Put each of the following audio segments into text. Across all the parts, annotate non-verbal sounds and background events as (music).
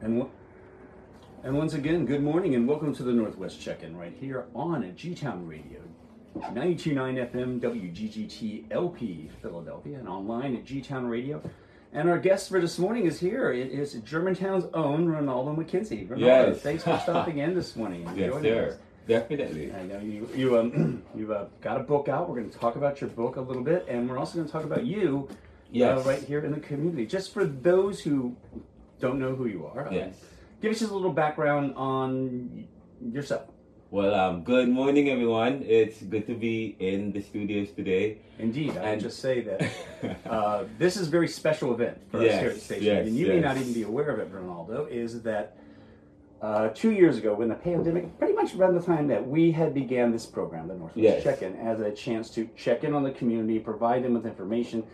And, and once again, good morning and welcome to the Northwest Check-In right here on G-Town Radio, 92.9 FM WGGT LP Philadelphia and online at G-Town Radio. And our guest for this morning is here. It is Germantown's own Ronaldo McKenzie. Ronaldo, Yes. thanks for stopping in this morning. (laughs) Yes, sir. us. Definitely. I know you you um (clears throat) you've uh, got a book out. We're going to talk about your book a little bit, and we're also going to talk about you, Yes. uh, right here in the community. Just for those who don't know who you are, Yes. give us just a little background on yourself. Well, um, good morning, everyone. It's good to be in the studios today. Indeed, I And- just say that (laughs) uh, this is a very special event for us here at the station, yes, and you may not even be aware of it, Ronaldo. Is that uh, two years ago, when the pandemic, pretty much around the time that we had began this program, the Northwest Yes. Check-in, as a chance to check in on the community, provide them with information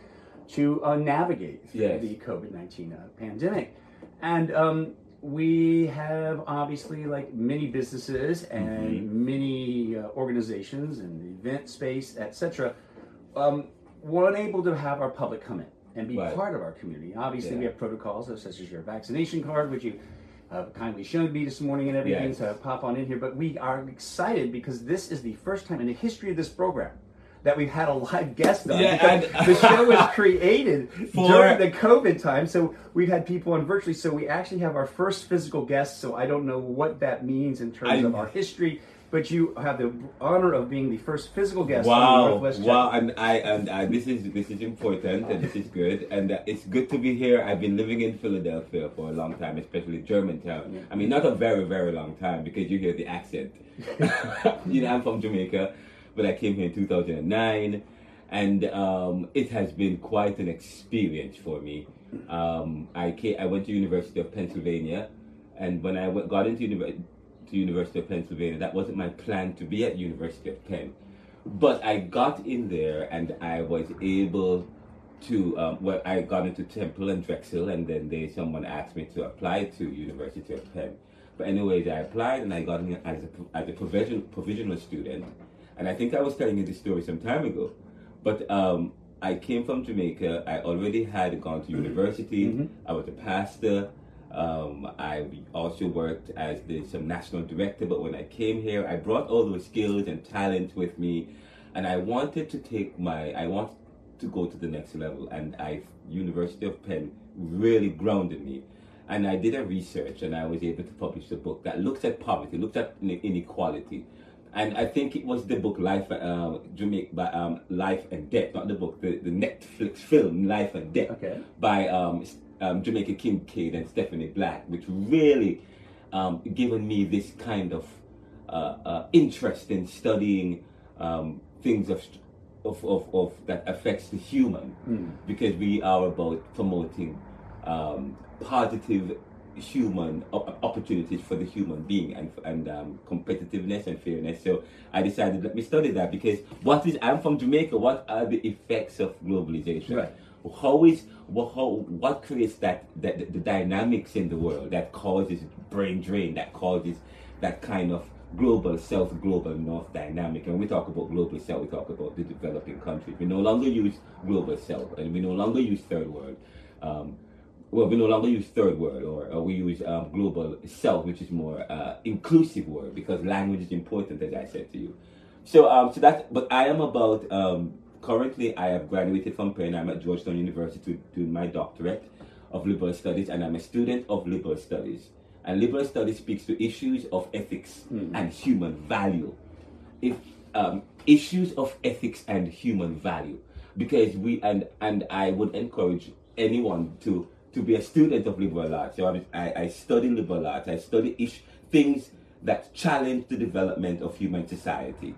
to uh, navigate through Yes. the COVID nineteen uh, pandemic, and um, we have obviously like many businesses and Mm-hmm. many uh, organizations and event space, etc um, we're unable to have our public come in and be Right. part of our community. Obviously, we have protocols such as your vaccination card, which you have kindly showed me this morning and everything Yes. to pop on in here. But we are excited because this is the first time in the history of this program that we've had a live guest on. Yeah, because the show was (laughs) created For- during the COVID time, so we've had people on virtually. So we actually have our first physical guest. So I don't know what that means in terms I- of our history. But you have the honor of being the first physical guest on the Wow, Northwest wow, and I and I, this is this is important and this is good, and uh, it's good to be here. I've been living in Philadelphia for a long time, especially Germantown. Yeah. I mean, not a very very long time because you hear the accent. (laughs) (laughs) you know, I'm from Jamaica, but I came here in 2009, and um, it has been quite an experience for me. Um, I came, I went to University of Pennsylvania, and when I went, got into univer- to University of Pennsylvania, that wasn't my plan to be at University of Penn, but I got in there and I was able to. Um, well, I got into Temple and Drexel, and then they someone asked me to apply to University of Penn. But anyways, I applied and I got in as a as a provision, provisional student, and I think I was telling you this story some time ago, but um, I came from Jamaica. I already had gone to university. Mhm. I was a pastor. Um, I also worked as the some national director. But when I came here, I brought all those skills and talents with me, and I wanted to take my. I wanted to go to the next level, and I University of Penn really grounded me. And I did a research, and I was able to publish a book that looks at poverty, looks at inequality, and I think it was the book Life, uh, Jamaica, by, um, Life and Debt, not the book, the, the Netflix film Life and Debt Okay. by um, um, Jamaica Kincaid and Stephanie Black, which really um, given me this kind of uh, uh, interest in studying um, things of, of, of, of that affects the human, Mm. because we are about promoting um, positive human opportunities for the human being and and um, competitiveness and fairness. So I decided let me study that because what is I'm from Jamaica. What are the effects of globalization? Right. How is what how what creates that, that the dynamics in the world that causes brain drain that causes that kind of global south global north dynamic and we talk about global south we talk about the developing countries we no longer use global south and we no longer use third world um, well, we no longer use third world or, or we use um, global south, which is more uh, inclusive word because language is important, as I said to you. So, um, so that, but I am about, um, currently I have graduated from Penn. I'm at Georgetown University to do my doctorate of liberal studies and I'm a student of liberal studies. And liberal studies speaks to issues of ethics Mhm. and human value. If um, issues of ethics and human value, because we and and I would encourage anyone to to be a student of liberal arts. So I, I, study liberal arts. I study ish, things that challenge the development of human society,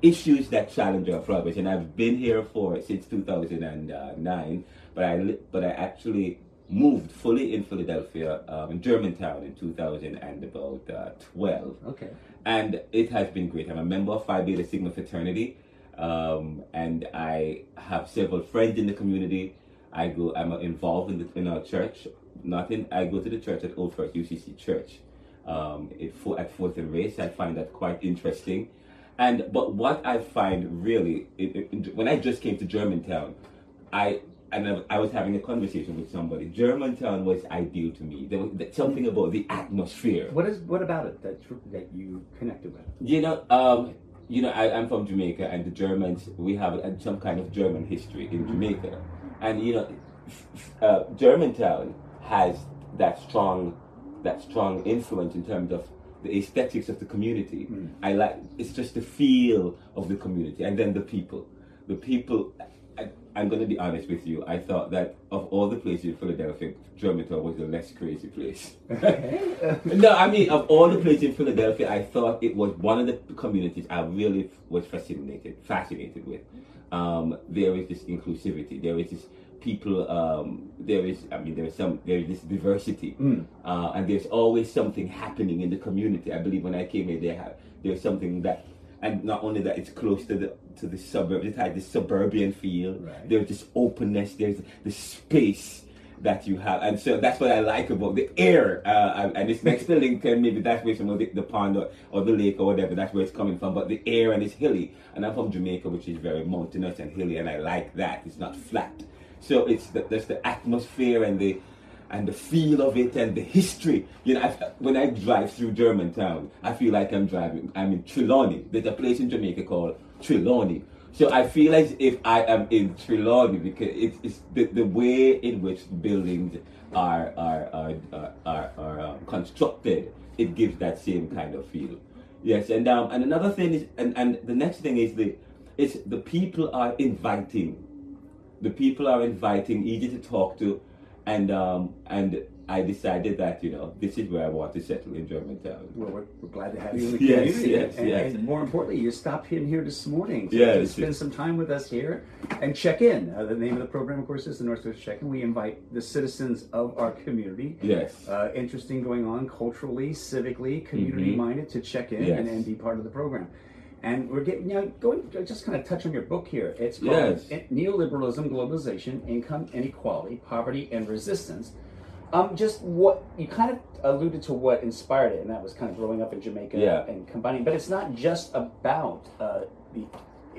issues that challenge our progress. And I've been here for since 2009, but I but I actually moved fully in Philadelphia, um, in Germantown, in 2012 Okay. and it has been great. I'm a member of Phi Beta Sigma fraternity, um, and I have several friends in the community. I go. I'm involved in the, in our church. Not in. I go to the church at Old First UCC Church. Um, it, for, at Fourth and Race, I find that quite interesting. And but what I find really, it, it- when I just came to Germantown, I and I, I was having a conversation with somebody. Germantown was ideal to me. There was something about the atmosphere. What is what about it that that you connected with? You know, um, you know, I, I'm from Jamaica, and the Germans we have some kind of German history in Jamaica, and you know, uh, Germantown has that strong, that strong influence in terms of the aesthetics of the community. I like it's just the feel of the community, and then the people. The people. I, I'm going to be honest with you. I thought that of all the places in Philadelphia, Germantown was the less crazy place. (laughs) No, I mean, of all the places in Philadelphia, I thought it was one of the communities I really was fascinated, fascinated with. Um, there is this inclusivity. There is this people. Um, there is, I mean, there is some. There is this diversity, uh, and there's always something happening in the community. I believe when I came here, there have there's something that, and not only that, it's close to the to the suburb. It has this suburban feel. Right. There's this openness. There's the space that you have, and so that's what I like about the air. Uh, and- it's next to Lincoln, maybe that's where some of the, the pond or, or the lake or whatever, that's where it's coming from. But the air and it's hilly, and I'm from Jamaica, which is very mountainous and hilly, and I like that. It's not flat, so it's the, there's the atmosphere and the and the feel of it and the history. You know, I, when I drive through Germantown, I feel like I'm driving. I'm in Trelawny. There's a place in Jamaica called Trelawny. So I feel as if I am in Trelawny because it's, it's the, the way in which buildings are are are are, are, are um, constructed. It gives that same kind of feel. Yes, and um, and another thing is, and, and the next thing is the, is the people are inviting the people are inviting, easy to talk to, and um, and I decided that you know this is where I want to settle in Germantown. Well, we're, we're glad to have you in the (laughs) Yes, community. yes, and, yes. and more importantly, you stopped in here this morning to, Yes. to spend some time with us here and check in. Uh, the name of the program, of course, is the Northwest Check-in. We invite the citizens of our community, Yes. uh, interesting going on culturally, civically, community-minded, to check in Mm-hmm. Yes. and, and be part of the program. And we're getting, you know, going, just kind of touch on your book here. It's called Yes. Neoliberalism, Globalization, Income Inequality, Poverty, and Resistance. Um, just what you kind of alluded to what inspired it, and that was kind of growing up in Jamaica Yeah. and combining. But it's not just about uh, the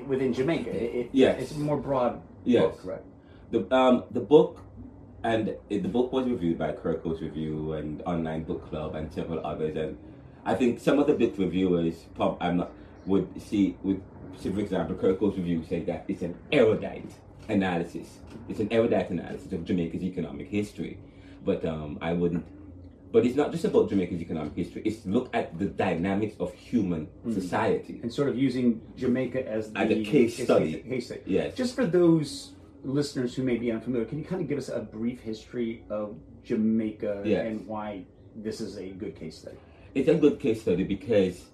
within Jamaica. It, it- Yes. it's a more broad Yes. book, right? The um the book, and it, the book was reviewed by Kirkus Review and Online Book Club and several others. And I think some of the book reviewers, prob- I'm not would see would say for example, Kirkus Review say that it's an erudite analysis. It's an erudite analysis of Jamaica's economic history. But um, I wouldn't. But it's not just about Jamaica's economic history. It's look at the dynamics of human society. And sort of using Jamaica as the As a case as study. Case study. Yes. Just for those listeners who may be unfamiliar, can you kind of give us a brief history of Jamaica Yes. and why this is a good case study? it's a good case study because,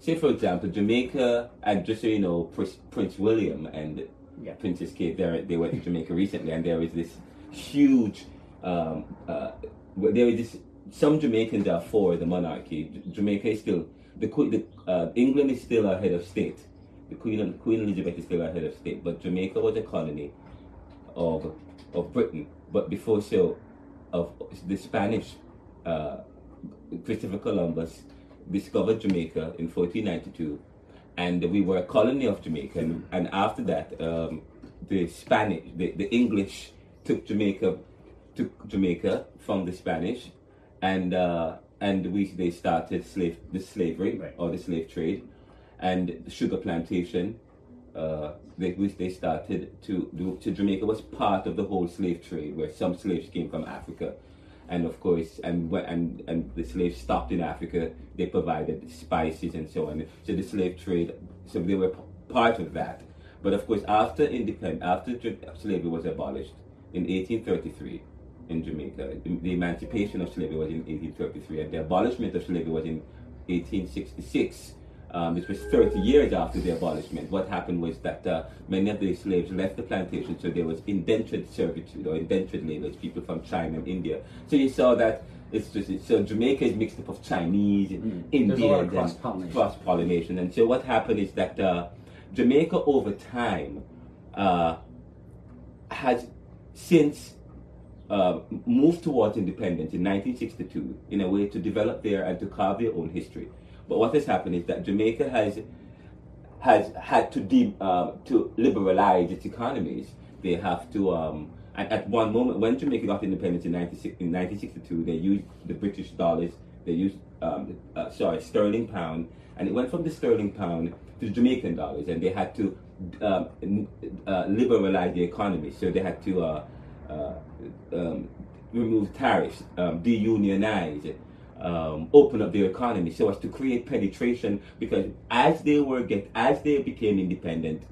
say for example, Jamaica, and just so you know, Prince, Prince William and Yeah. Princess Kate, they they went to Jamaica recently, and there is this huge, um, uh, there this. Some Jamaicans are for the monarchy. Jamaica is still the. The, uh, England is still our head of state. The Queen Queen Elizabeth is still our head of state, but Jamaica was a colony of of Britain. But before so, of the Spanish. Uh, Christopher Columbus discovered Jamaica in 1492, and we were a colony of Jamaica. And, and after that, um, the Spanish, the, the English took Jamaica, took Jamaica from the Spanish, and uh, and we they started slave the slavery Right. or the slave trade, and the sugar plantation. Uh, they, which they started to do to Jamaica was part of the whole slave trade, where some slaves came from Africa, and of course, and and and the slaves stopped in Africa, they provided spices and so on. So the slave trade, so they were p- part of that. But of course, after independence, after slavery was abolished in 1833 in Jamaica, the emancipation of slavery was in 1833, and the abolishment of slavery was in 1866. Um, this was 30 years after the abolishment. What happened was that uh, many of the slaves left the plantation, so there was indentured servitude or indentured laborers, people from China and India. So you saw that it's just so Jamaica is mixed up of Chinese and Mm. There's a lot of Indians and cross-pollination. cross pollination. And so what happened is that uh, Jamaica over time uh, has since uh, moved towards independence in 1962 in a way to develop their and to carve their own history. But what has happened is that Jamaica has has had to de- uh, to liberalize its economies. They have to um, And at one moment, when Jamaica got independence in, 96, in 1962, they used the British dollars, they used, um, uh, sorry, sterling pound, and it went from the sterling pound to the Jamaican dollars, and they had to um, uh, liberalize the economy. So they had to uh, um, remove tariffs, um, deunionize, um, open up their economy so as to create penetration because as they were get as they became independent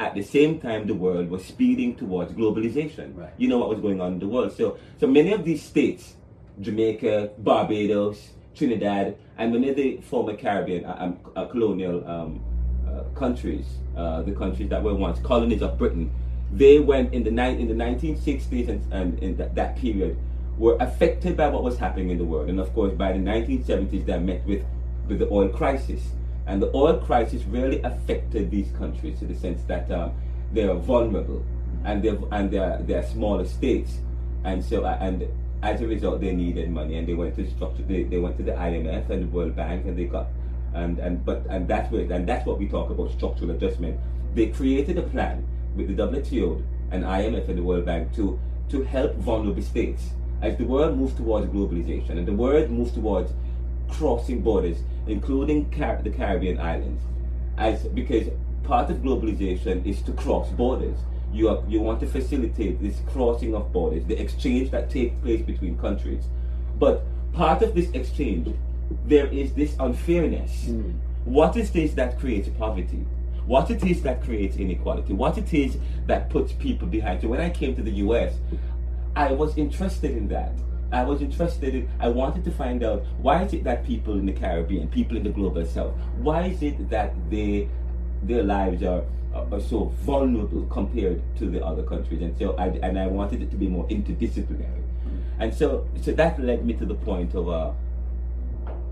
at the same time the world was speeding towards globalization right. you know what was going on in the world so so many of these states jamaica barbados trinidad and many of the former caribbean uh, um, uh, colonial um, uh, countries uh, the countries that were once colonies of britain they went in the in the 1960s and, and in that, that period were affected by what was happening in the world. And of course, by the 1970s, they met with, with the oil crisis. And the oil crisis really affected these countries to the sense that uh, they are vulnerable and they're, and they're, they're smaller states. And so, uh, and as a result, they needed money and they went to structure, they, they went to the IMF and the World Bank and they got, and, and, but, and that's where, and that's what we talk about structural adjustment. They created a plan with the WTO and IMF and the World Bank to, to help vulnerable states as the world moves towards globalization and the world moves towards crossing borders, including Car- the Caribbean islands, as because part of globalization is to cross borders. You, are, you want to facilitate this crossing of borders, the exchange that takes place between countries. But part of this exchange, there is this unfairness. Mm. What is this that creates poverty? What it is that creates inequality? What it is that puts people behind? So when I came to the US, I was interested in that. I was interested in, I wanted to find out why is it that people in the Caribbean, people in the global south, why is it that they, their lives are, are so vulnerable compared to the other countries? And so I, and I wanted it to be more interdisciplinary. And so, so that led me to the point of uh,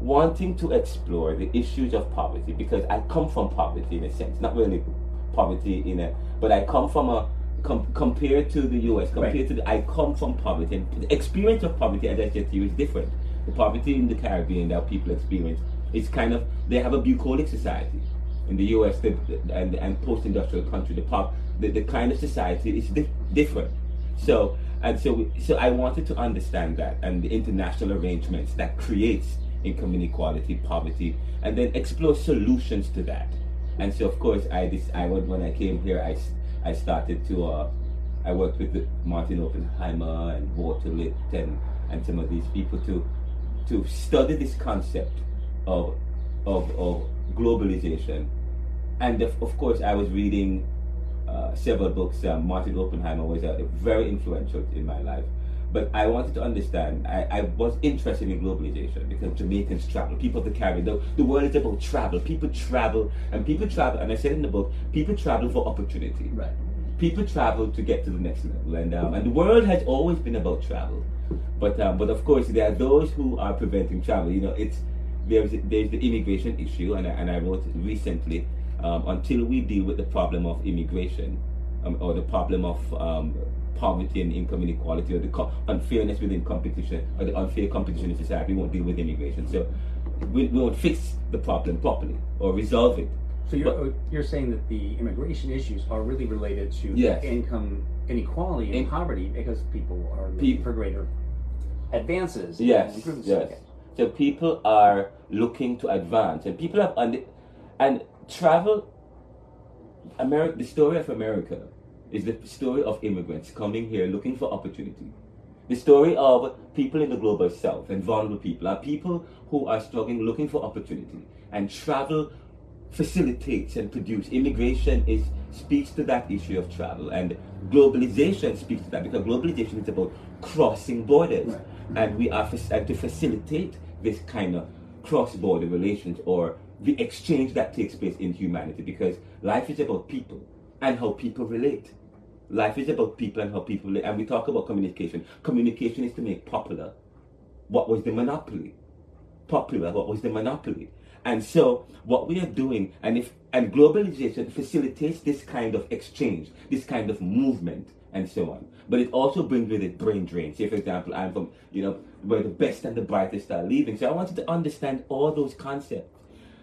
wanting to explore the issues of poverty because I come from poverty in a sense, not really poverty in a, but I come from a, com- compared to the US, compared right. to the, I come from poverty, and the experience of poverty, as I said to you, is different. The poverty in the Caribbean that people experience is kind of they have a bucolic society. In the US the, and, and post-industrial country, the, pop, the, the kind of society is di- different. So and so so I wanted to understand that and the international arrangements that creates income inequality, poverty, and then explore solutions to that. And so, of course, I this I when I came here, I I started to, uh, I worked with Martin Oppenheimer and Walter Licht and, and some of these people to, to study this concept of, of, of globalization. And of, of course, I was reading uh, several books. Um, Martin Oppenheimer was uh, very influential in my life. But I wanted to understand, I, I was interested in globalization because Jamaicans travel, people of the Caribbean, the, the world is about travel. People travel, and people travel, and I said in the book, people travel for opportunity. Right. People travel to get to the next level, and um, and the world has always been about travel, but um, but of course there are those who are preventing travel. You know, it's there's there's the immigration issue, and I, and I wrote recently um, until we deal with the problem of immigration um, or the problem of um, poverty and income inequality or the co- unfairness within competition or the unfair competition in society. We won't deal with immigration. So we, we won't fix the problem properly or resolve it. So you're, but, oh, you're saying that the immigration issues are really related to yes. income inequality and In, poverty because people are looking pe- for greater advances. Yes, yes. Okay. So people are looking to advance, and people have under, and travel. America, the story of America is the story of immigrants coming here looking for opportunity. The story of people in the global south and vulnerable people are people who are struggling looking for opportunity. And travel facilitates and produces. Immigration is speaks to that issue of travel. And globalization speaks to that because globalization is about crossing borders. Right. And we are and to facilitate this kind of cross-border relations or the exchange that takes place in humanity because life is about people and how people relate. Life is about people and how people live. And we talk about communication. Communication is to make popular what was the monopoly. Popular, what was the monopoly. And so what we are doing, and if and globalization facilitates this kind of exchange, this kind of movement, and so on. But it also brings with it brain drain. Say, for example, I'm from, you know, where the best and the brightest are leaving. So I wanted to understand all those concepts.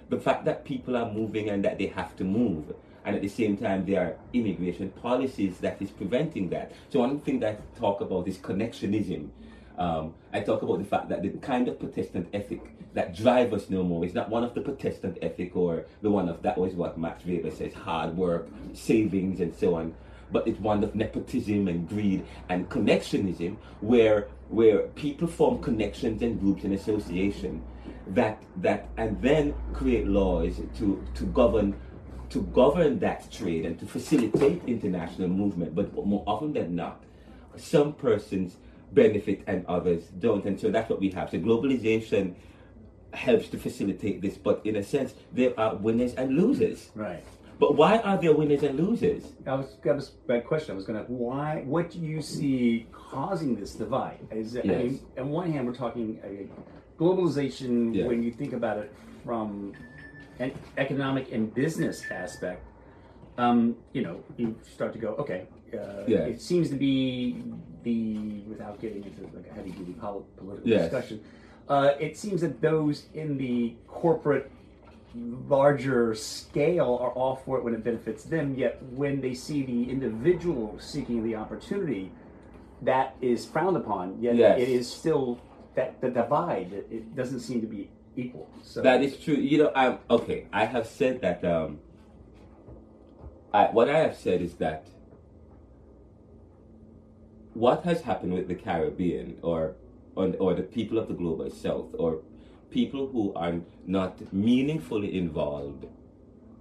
The fact that people are moving and that they have to move and at the same time there are immigration policies that is preventing that. So one thing that I talk about is connectionism. Um, I talk about the fact that the kind of Protestant ethic that drive us no more is not one of the Protestant ethic or the one of that was what Max Weber says, hard work, savings, and so on. But it's one of nepotism and greed and connectionism, where where people form connections and groups and association that that and then create laws to to govern to govern that trade and to facilitate international movement. But more often than not, some persons benefit and others don't. And so that's what we have. So globalization helps to facilitate this, but in a sense, there are winners and losers. Right. But why are there winners and losers? I was that was my question. I was going to why? What do you see causing this divide? Is it, I Yes. mean, on one hand, we're talking uh, globalization Yeah. when you think about it from economic and business aspect. Um, you know, you start to go, okay. Uh, Yeah. It seems to be the without getting into like a heavy duty pol- political Yes. discussion. Uh, it seems that those in the corporate larger scale are all for it when it benefits them, yet when they see the individual seeking the opportunity, that is frowned upon. Yet Yes. it is still that the divide. It, it doesn't seem to be equal. So That is true. You know, I'm okay. I have said that. Um, I, what I have said is that what has happened with the Caribbean, or, or or the people of the global South, or people who are not meaningfully involved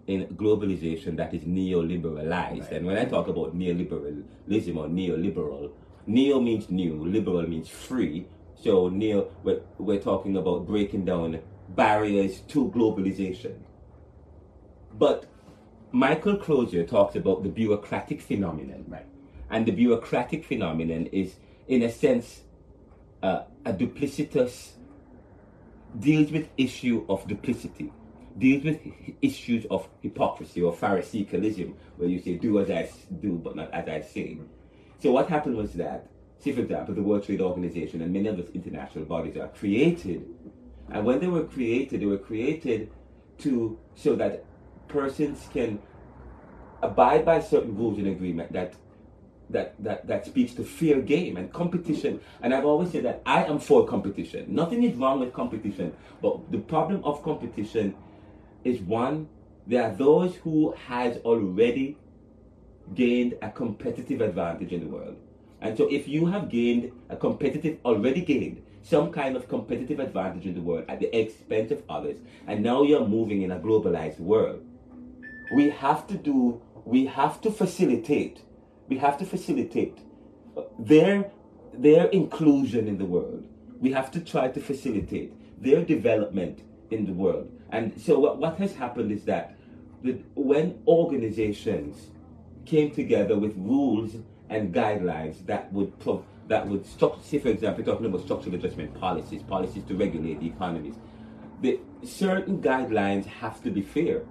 in globalization that is neoliberalized. Right. And when I talk about neoliberalism or neoliberal, neo means new, liberal means free. So Neil, we're, we're talking about breaking down barriers to globalization. But Michael Crozier talks about the bureaucratic phenomenon. right. And the bureaucratic phenomenon is, in a sense, uh, a duplicitous, deals with issue of duplicity, deals with issues of hypocrisy or Pharisaicalism, where you say, do as I do, but not as I say. So what happened was that, say for example, the World Trade Organization and many of the international bodies are created, and when they were created, they were created to so that persons can abide by certain rules and agreement that that, that that speaks to fair game and competition. And I've always said that I am for competition. Nothing is wrong with competition, but the problem of competition is one, there are those who has already gained a competitive advantage in the world. And so if you have gained a competitive, already gained some kind of competitive advantage in the world at the expense of others, and now you're moving in a globalized world, we have to do, we have to facilitate, we have to facilitate their, their inclusion in the world. We have to try to facilitate their development in the world. And so what, what has happened is that when organizations came together with rules and guidelines that would pro- that would struct- say for example talking about structural adjustment policies policies to regulate the economies. The certain guidelines have to be fair.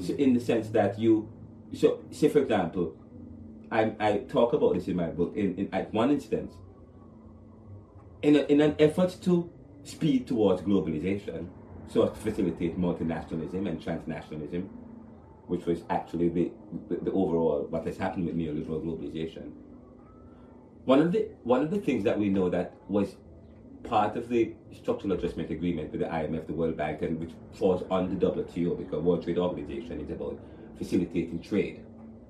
So mm-hmm. in the sense that you so say for example I, I talk about this in my book in, in at one instance. In, a, in an effort to speed towards globalization so as to facilitate multinationalism and transnationalism which was actually the, the, the overall what has happened with neoliberal globalization. One of the one of the things that we know that was part of the structural adjustment agreement with the IMF, the World Bank, and which falls the WTO because World Trade Organization is about facilitating trade,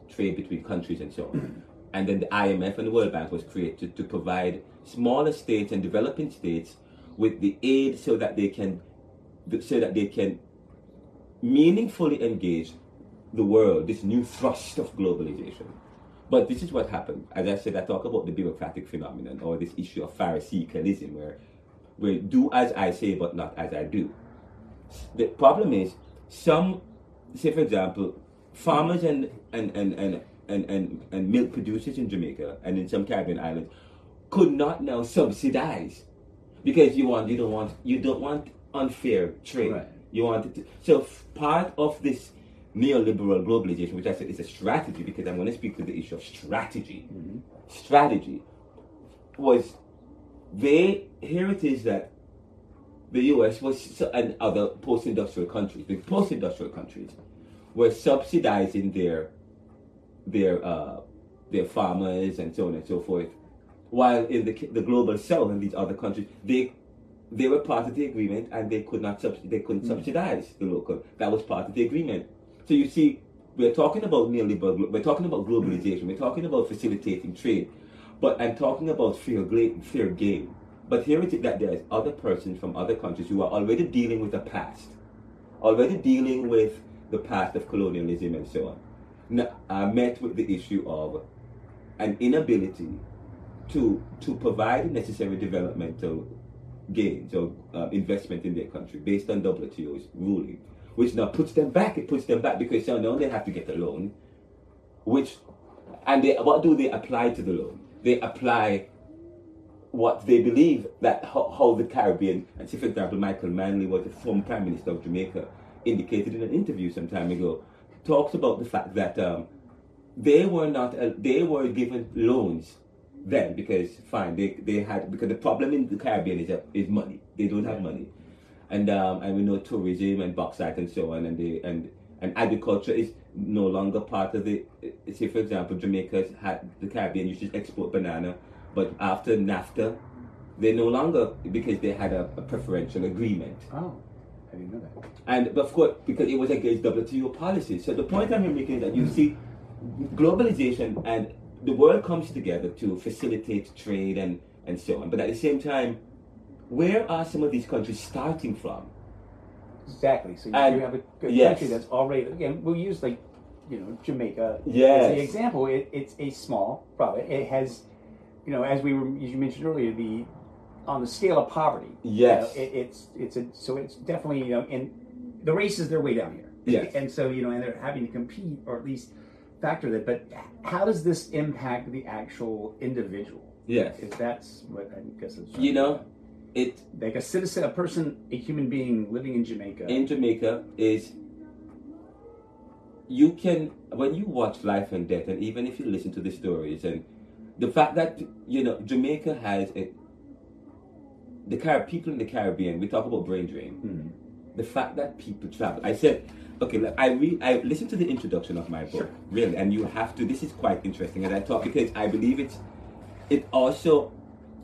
trade between countries and so on. Mm-hmm. and then the IMF and the World Bank was created to provide smaller states and developing states with the aid so that they can so that they can meaningfully engage the world, this new thrust of globalization. But this is what happened. As I said, I talk about the bureaucratic phenomenon or this issue of Pharisaicalism, where we do as I say but not as I do. The problem is some, say for example, farmers and and and and and, and, and milk producers in Jamaica and in some Caribbean islands could not now subsidize because you want you don't want you don't want unfair trade. Right. You want it to, so part of this neoliberal globalization, which I said is a strategy, because I'm going to speak to the issue of strategy. Strategy was they here it is that the U.S. was and other post-industrial countries, the post-industrial countries, were subsidizing their their uh, their farmers and so on and so forth, while in the the global south and these other countries they they were part of the agreement and they could not subs- they couldn't subsidize the local. That was part of the agreement. So you see, we're talking about neoliberal. We're talking about globalization. We're talking about facilitating trade, but and talking about fair, fair game. But here it is that there's other persons from other countries who are already dealing with the past, already dealing with the past of colonialism and so on. Now, are met with the issue of an inability to to provide necessary developmental gains or uh, investment in their country based on WTO's ruling, which now puts them back. It puts them back because now they have to get a loan, which and they what do they apply to the loan? They apply what they believe that how, how the Caribbean and say for example Michael Manley was the former Prime Minister of Jamaica indicated in an interview some time ago talks about the fact that um, they were not uh, they were given loans then because fine they, they had because the problem in the Caribbean is, uh, is money they don't have money and um, and we know tourism and bauxite and so on and they and and agriculture is no longer part of the say for example Jamaica's had the Caribbean used to export banana but after NAFTA they no longer because they had a, a preferential agreement Oh, I didn't know that. and of course, because it was against WTO policy. So the point I'm making is that you see globalization and the world comes together to facilitate trade and, and so on. But at the same time, where are some of these countries starting from? Exactly. So you, And- you have a yes. country that's already again. We'll use like you know Jamaica Yes. as the example. It, it's a small province. It has you know as we were as you mentioned earlier the on the scale of poverty. you Yes. know, it, it's it's a so it's definitely you know in the races they're way down here. Yes. And so you know and they're having to compete or at least factor that. But how does this impact the actual individual? Yes. If that's what I guess it's You know, it like a citizen, a person, a human being living in Jamaica. in Jamaica is you can when you watch Life and Debt, and even if you listen to the stories, and the fact that you know Jamaica has a the Car- people in the Caribbean. We talk about brain drain. Mhm. The fact that people travel. I said, okay, look, I read, I listened to the introduction of my book, Sure. really, and you have to. This is quite interesting, and I thought because I believe it's it also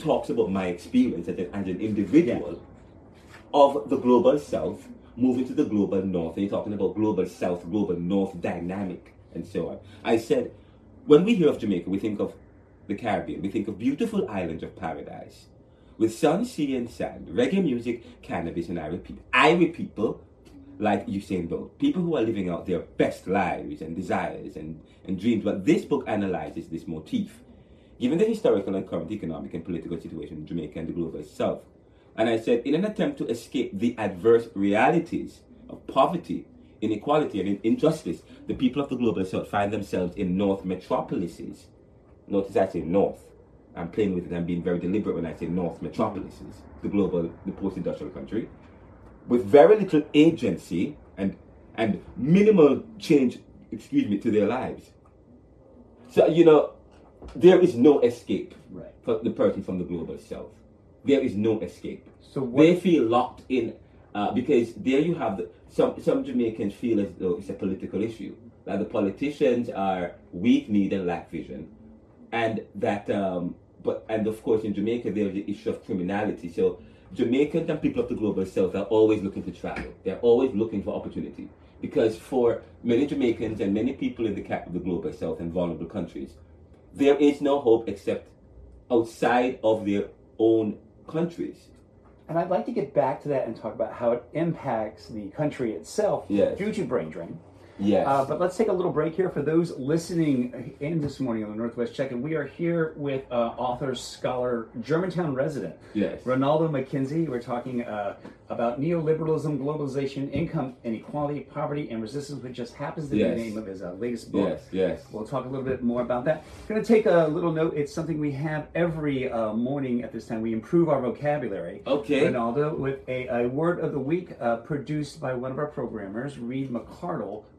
talks about my experience as, a, as an individual of the global south moving to the global north. And you're talking about global south, global north dynamic, and so on. I said, when we hear of Jamaica, we think of the Caribbean. We think of beautiful islands of paradise with sun, sea, and sand, reggae music, cannabis, and Irie people. Irie people like Usain Bolt, people who are living out their best lives and desires and, and dreams. But this book analyzes this motif, given the historical and current economic and political situation in Jamaica and the global south. And I said, in an attempt to escape the adverse realities of poverty, inequality, and injustice, the people of the global south find themselves in north metropolises. Notice I say north. I'm playing with it. I'm being very deliberate when I say north metropolises, the global, the post-industrial country, with very little agency and and minimal change, excuse me, to their lives. So you know, there is no escape Right. for the person from the global south. There is no escape. So what? They feel locked in uh, because there you have the, some some Jamaicans feel as though it's a political issue that the politicians are weak-kneed and lack vision, and that um, but and of course in Jamaica there's the issue of criminality. So Jamaicans and people of the global south are always looking to travel. They're always looking for opportunity because for many Jamaicans and many people in the cap of the global south and vulnerable countries, there is no hope except outside of their own countries. and I'd like to get back to that and talk about how it impacts the country itself Yes. due to brain drain. Yes. Uh, but let's take a little break here for those listening in this morning on the Northwest Check. And we are here with uh, author, scholar, Germantown resident, yes. Ronaldo McKenzie. We're talking uh, about neoliberalism, globalization, income inequality, poverty, and resistance, which just happens to Yes. be the name of his uh, latest book. Yes. Yes. We'll talk a little bit more about that. going to take a little note. It's something we have every uh, morning at this time. We improve our vocabulary. Okay. Ronaldo, with a, a word of the week uh, produced by one of our programmers, Reed McCardle,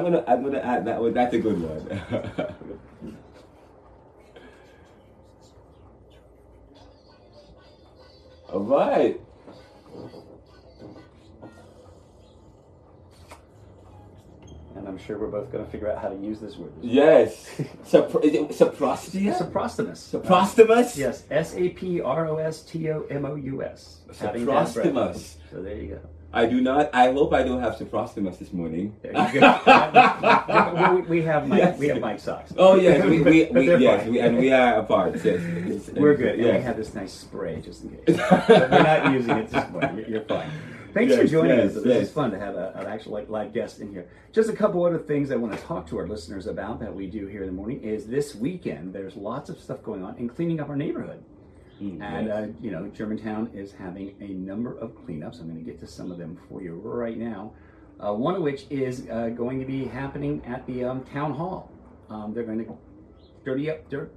I'm gonna I'm gonna add that one. That's a good one. (laughs) All right. And I'm sure we're both going to figure out how to use this word. Yes. (laughs) Sopr- is it Soprostia? Saprostomous. Saprostomous? Yes, S A P R O S T O M O U S. Having bad breath. Saprostomous. So there you go. I do not. I hope I don't have saprostomous this morning. There you go. (laughs) we, we have Mike. Yes. We have mic socks. Oh yes, we, we, we yes, fine. we, and we are apart. Yes, We're good. And we have this nice spray just in case. (laughs) but we're not using it this morning. You're- fine. Thanks for joining yes, us. This yes. is fun to have a, an actual like live guest in here. Just a couple other things I want to talk to our listeners about that we do here in the morning is this weekend. There's lots of stuff going on in cleaning up our neighborhood. Mm, And uh, you know, Germantown is having a number of cleanups. I'm going to get to some of them for you right now. Uh, one of which is uh, going to be happening at the um, town hall. Um, they're going to dirty up dirt.